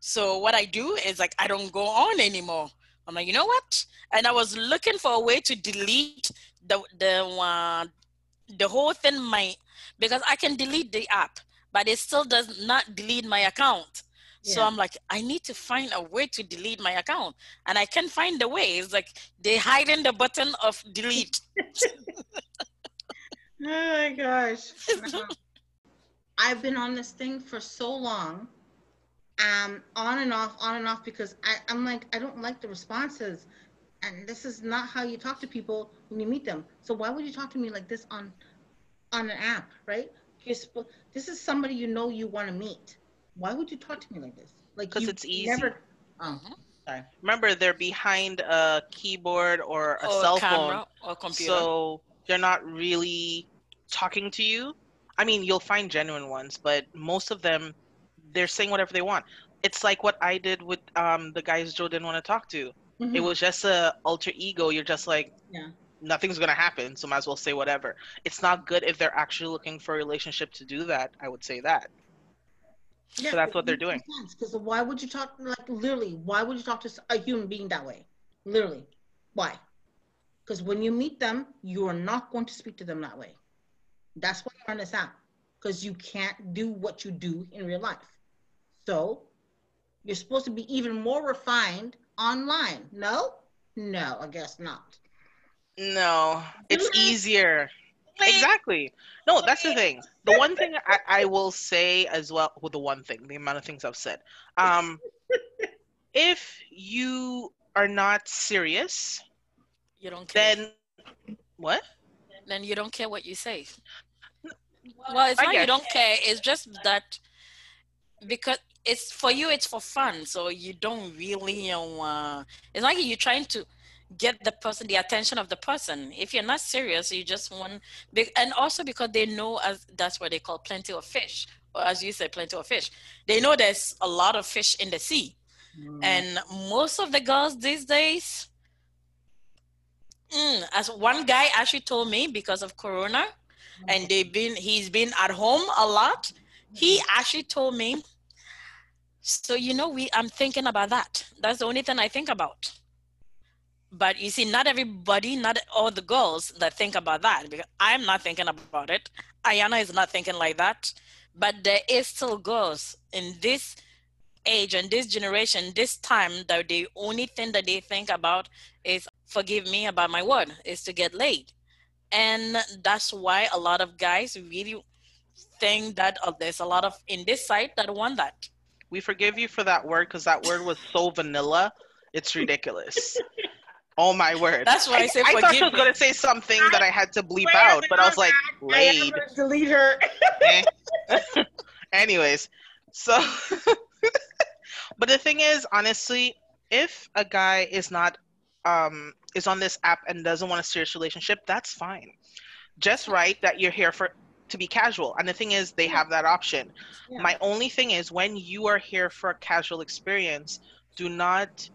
So what I do is like I don't go on anymore. I'm like, you know what? And I was looking for a way to delete the the uh, the whole thing my because I can delete the app, but it still does not delete my account. So Yeah. I'm like, I need to find a way to delete my account. And I can't find the way. It's like they hiding the button of delete. [laughs] [laughs] Oh my gosh. [laughs] I've been on this thing for so long, um, on and off, on and off, because I, I'm like, I don't like the responses. And this is not how you talk to people when you meet them. So why would you talk to me like this on on an app, right? You're sp- this is somebody you know you want to meet. Why would you talk to me like this? Like because it's easy. Never, oh, Mhm. sorry. Remember, they're behind a keyboard or a or cell camera phone, or computer. so they're not really talking to you. I mean, you'll find genuine ones, but most of them, they're saying whatever they want. It's like what I did with um, the guys Joe didn't want to talk to. It Mhm. was just a alter ego. You're just like, Yeah. nothing's gonna happen, so might as well say whatever. It's not good if they're actually looking for a relationship to do that. I would say that. Yeah, that's what they're doing. Because why would you talk like literally? Why would you talk to a human being that way? Literally, why? Because when you meet them, you are not going to speak to them that way. That's why you're on this app. Because you can't do what you do in real life. So you're supposed to be even more refined online. No, no, I guess not. No, it's easier. Exactly. No, that's the thing. The one thing I, I will say as well, well, the one thing, the amount of things I've said. Um, [laughs] if you are not serious, you don't care. then what? then you don't care what you say. Well, it's I not you don't care. It's just that because it's for you, it's for fun. So you don't really, you know, uh, it's like you're trying to get the person, the attention of the person. If you're not serious, you just want, and also because they know as that's what they call plenty of fish, or as you said, plenty of fish. They know there's a lot of fish in the sea. And most of the girls these days, mm, as one guy actually told me because of Corona, and they've been he's been at home a lot. He actually told me. So you know, we I'm thinking about that. That's the only thing I think about. But you see, not everybody, not all the girls that think about that. Because I'm not thinking about it. Ayana is not thinking like that. But there is still girls in this age and this generation, this time, that the only thing that they think about is forgive me about my word, is to get laid. And that's why a lot of guys really think that uh, there's a lot of in this site that want that. We forgive you for that word because that word was so vanilla. It's ridiculous. [laughs] oh my word. That's why I say I thought she forgive was gonna say something that I had to bleep out, but I was like, I laid. delete her. [laughs] Eh. [laughs] Anyways, so, but the thing is, honestly, if a guy is not, um, is on this app and doesn't want a serious relationship, that's fine. Just write that you're here for to be casual, and the thing is, they have that option. Yeah. My only thing is, when you are here for a casual experience, do not.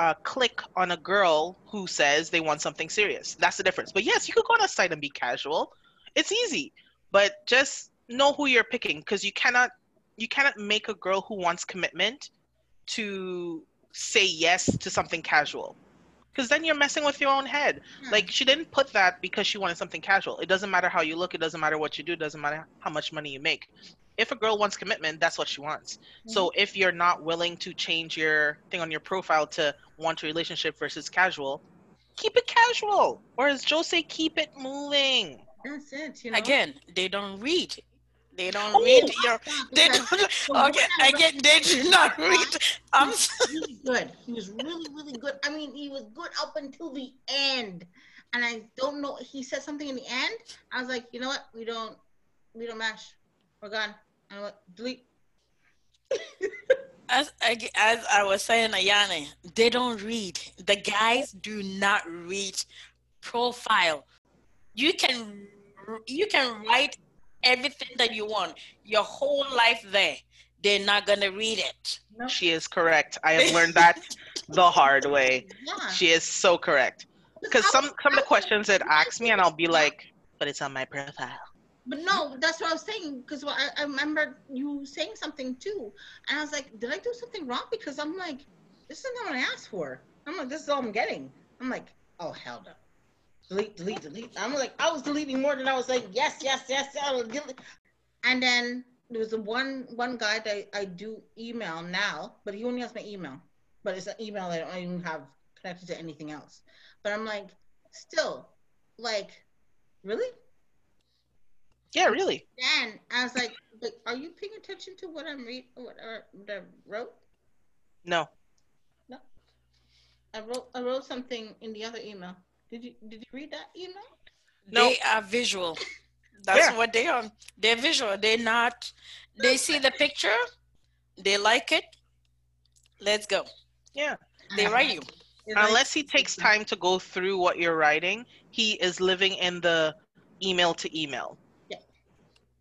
Uh, click on a girl who says they want something serious. That's the difference. But yes, you could go on a site and be casual. It's easy, but just know who you're picking because you cannot you cannot make a girl who wants commitment to say yes to something casual because then you're messing with your own head Yeah. like she didn't put that because she wanted something casual it doesn't matter how you look it doesn't matter what you do it doesn't matter how much money you make if a girl wants commitment that's what she wants hmm. so if you're not willing to change your thing on your profile to want a relationship versus casual keep it casual or as joe say keep it moving That's it. You know? Again, they don't read. They don't Oh, read your. They don't. Okay, I again, they do not read. I'm. s- really good. He was really, really good. I mean, he was good up until the end. And I don't know. He said something in the end. I was like, you know what? We don't, we don't match. We're gone. I went delete. As, ag- as I was saying, Ayana, they don't read. The guys do not read profile. You can you can write everything that you want, your whole life there. They're not gonna read it. No. she is correct i have learned [laughs] that the hard way Yeah. she is so correct because some some of the questions it asks me and i'll be like but it's on my profile But no, that's what I was saying because I, I remember you saying something too, and I was like, did I do something wrong? Because I'm like, this is not what I asked for. I'm like, this is all I'm getting. I'm like, oh hell no. Delete, delete, delete. I'm like, I was deleting more than I was like, yes, yes, yes, delete. And then there was one one guy that I, I do email now, but he only has my email. But it's an email that I don't even have connected to anything else. But I'm like, still, like, really? Yeah, really. And I was like, are you paying attention to what I'm read what, I- what I wrote? No. I wrote I wrote something in the other email. Did you did you read that email? No. They are visual. [laughs] That's Yeah. what they are. They're visual. They're not. They see the picture. They like it. Let's go. Yeah. They uh-huh. write you. Unless he takes time to go through what you're writing, he is living in the email to email. Yeah.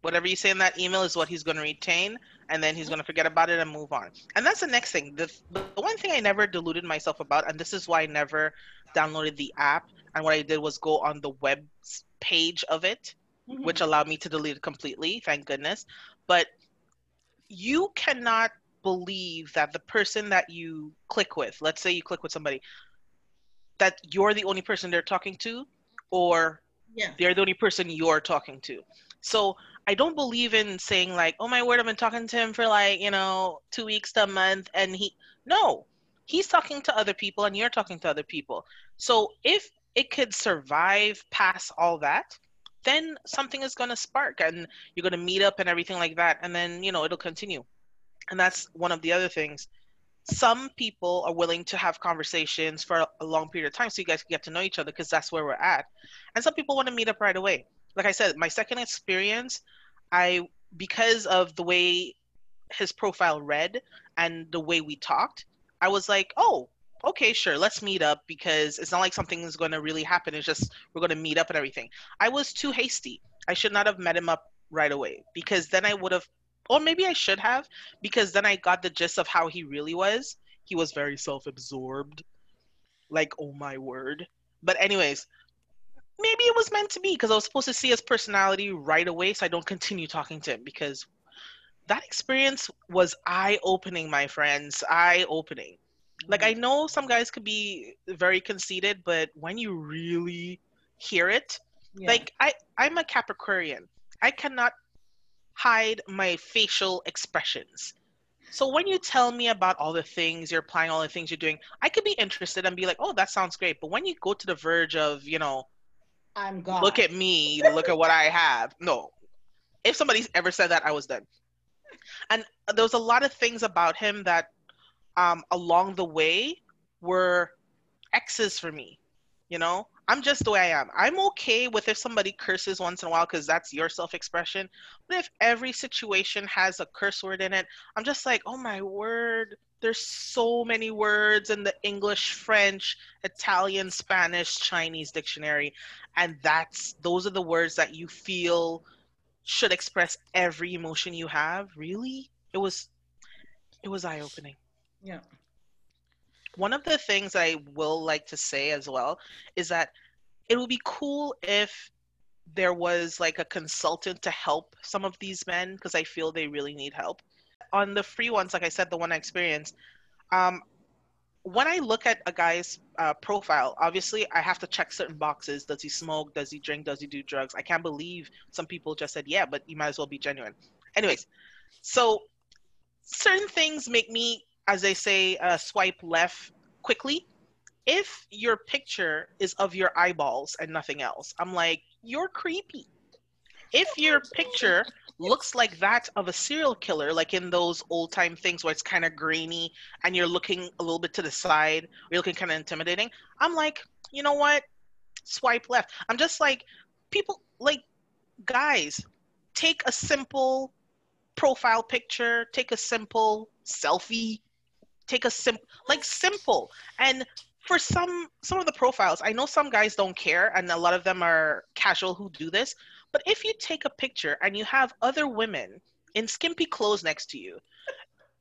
Whatever you say in that email is what he's going to retain, and then he's mm-hmm. going to forget about it and move on. And that's the next thing. The, the one thing I never deluded myself about, and this is why I never downloaded the app, and what I did was go on the web page of it, Mhm. which allowed me to delete it completely, thank goodness. But you cannot believe that the person that you click with, let's say you click with somebody, that you're the only person they're talking to, or yeah. they're the only person you're talking to. So I don't believe in saying like, oh my word, I've been talking to him for like, you know, two weeks to a month and he no. He's talking to other people and you're talking to other people. So if it could survive past all that, then something is gonna spark and you're gonna meet up and everything like that, and then you know it'll continue. And that's one of the other things. Some people are willing to have conversations for a- a long period of time so you guys can get to know each other because that's where we're at. And some people want to meet up right away like I said, my second experience, I because of the way his profile read and the way we talked, I was like, oh, okay, sure, let's meet up because it's not like something is going to really happen. It's just we're going to meet up and everything. I was too hasty. I should not have met him up right away because then I would have, or maybe I should have, because then I got the gist of how he really was. He was very self-absorbed, like oh my word. But anyways, maybe it was meant to be because I was supposed to see his personality right away so I don't continue talking to him because that experience was eye opening, my friends. Eye opening. Like, I mm-hmm. know some guys could be very conceited, but when you really hear it, Yeah. like, I, I'm a Capricornian, I cannot hide my facial expressions. So when you tell me about all the things you're applying, all the things you're doing, I could be interested and be like, oh, that sounds great. But when you go to the verge of, you know, I'm gone. look at me, [laughs] look at what I have. No. If somebody's ever said that, I was done. And uh, there was a lot of things about him that um, along the way were X's for me. You know, I'm just the way I am. I'm okay with if somebody curses once in a while because that's your self expression. But if every situation has a curse word in it, I'm just like, oh my word, there's so many words in the English, French, Italian, Spanish, Chinese dictionary and that's those are the words that you feel should express every emotion you have really it was it was eye opening Yeah. one of the things i will like to say as well is that it would be cool if there was like a consultant to help some of these men because i feel they really need help on the free ones like i said the one i experienced um, when I look at a guy's uh, profile, obviously I have to check certain boxes. Does he smoke? Does he drink? Does he do drugs? I can't believe some people just said, yeah, but you might as well be genuine. Anyways, so certain things make me, as they say, uh, swipe left quickly. If your picture is of your eyeballs and nothing else, I'm like, you're creepy. If your picture looks like that of a serial killer, like in those old time things where it's kind of grainy and you're looking a little bit to the side, you're looking kind of intimidating, I'm like, you know what? Swipe left. I'm just like, people, like, guys, take a simple profile picture, take a simple selfie, take a sim, like simple. And for some some of the profiles, I know some guys don't care, and a lot of them are casual who do this. But if you take a picture and you have other women in skimpy clothes next to you,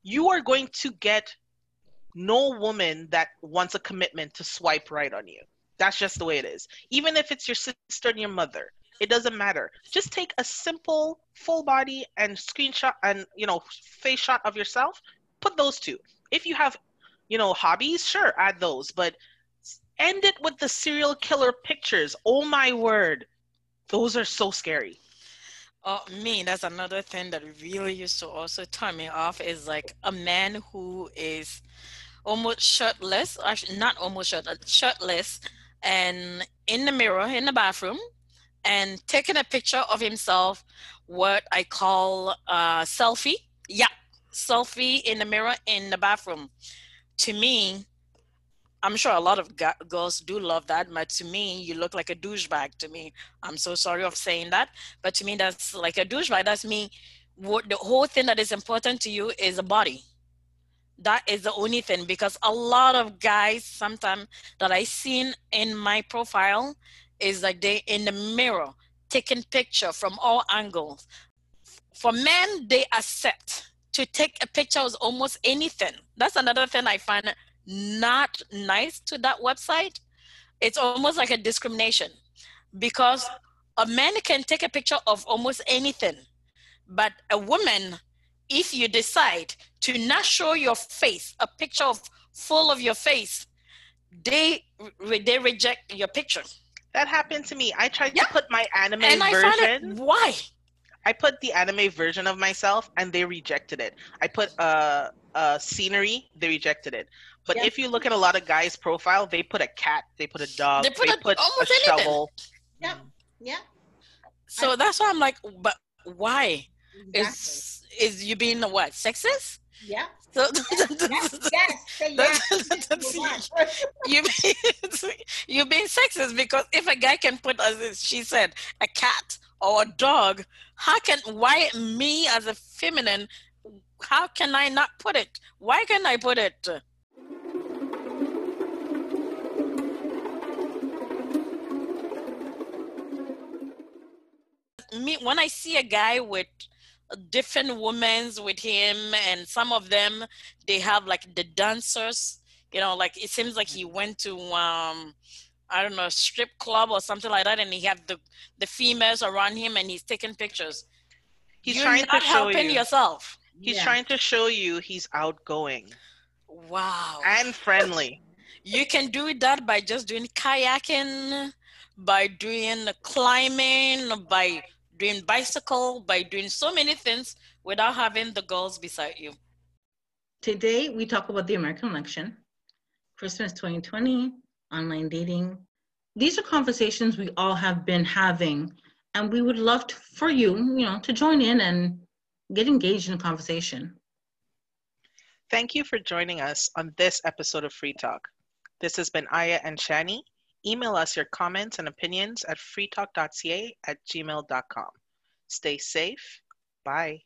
you are going to get no woman that wants a commitment to swipe right on you. That's just the way it is. Even if it's your sister and your mother, it doesn't matter. Just take a simple full body and screenshot and you know face shot of yourself. Put those two. If you have, you know, hobbies, sure, add those. But end it with the serial killer pictures. Oh my word, those are so scary. Oh, me, that's another thing that really used to also turn me off is like a man who is almost shirtless, actually not almost shirtless, shirtless, and in the mirror in the bathroom, and taking a picture of himself, what I call a selfie. Yeah, selfie in the mirror in the bathroom. To me, I'm sure a lot of girls do love that, but to me, you look like a douchebag to me. I'm so sorry of saying that, but to me, that's like a douchebag. That's me. What the whole thing that is important to you is a body. That is the only thing because a lot of guys sometimes that I seen in my profile is like they in the mirror taking picture from all angles. For men, they accept to take a picture of almost anything. That's another thing I find not nice to that website, it's almost like a discrimination because a man can take a picture of almost anything, but a woman, if you decide to not show your face, a picture of full of your face, they they reject your picture. That happened to me. I tried yeah. to put my anime and I version. It, why? I put the anime version of myself and they rejected it. I put a uh, uh, scenery, they rejected it. But if you look at a lot of guys' profile, they put a cat, they put a dog, they put, they a, put almost a shovel. Yeah, yeah. So I, that's why I'm like, but why? Exactly. Is is you being what sexist? Yeah. [laughs] So, [laughs] yes, yes, you you being [laughs] sexist because if a guy can put as she said a cat or a dog, how can why me as a feminine? How can I not put it? Why can I put it? me when I see a guy with different women's with him and some of them they have like the dancers you know like it seems like he went to um i don't know strip club or something like that and he had the the females around him and he's taking pictures. He's You're trying not to helping show you. yourself. He's yeah. trying to show you he's outgoing. Wow. And friendly. You can do that by just doing kayaking by doing climbing by doing bicycle, by doing so many things without having the girls beside you. Today, we talk about the American election, Christmas 2020, online dating. These are conversations we all have been having, and we would love to, for you, you know, to join in and get engaged in the conversation. Thank you for joining us on this episode of Free Talk. This has been Aya and Shani. Email us your comments and opinions at freetalk.ca at gmail.com. Stay safe. Bye.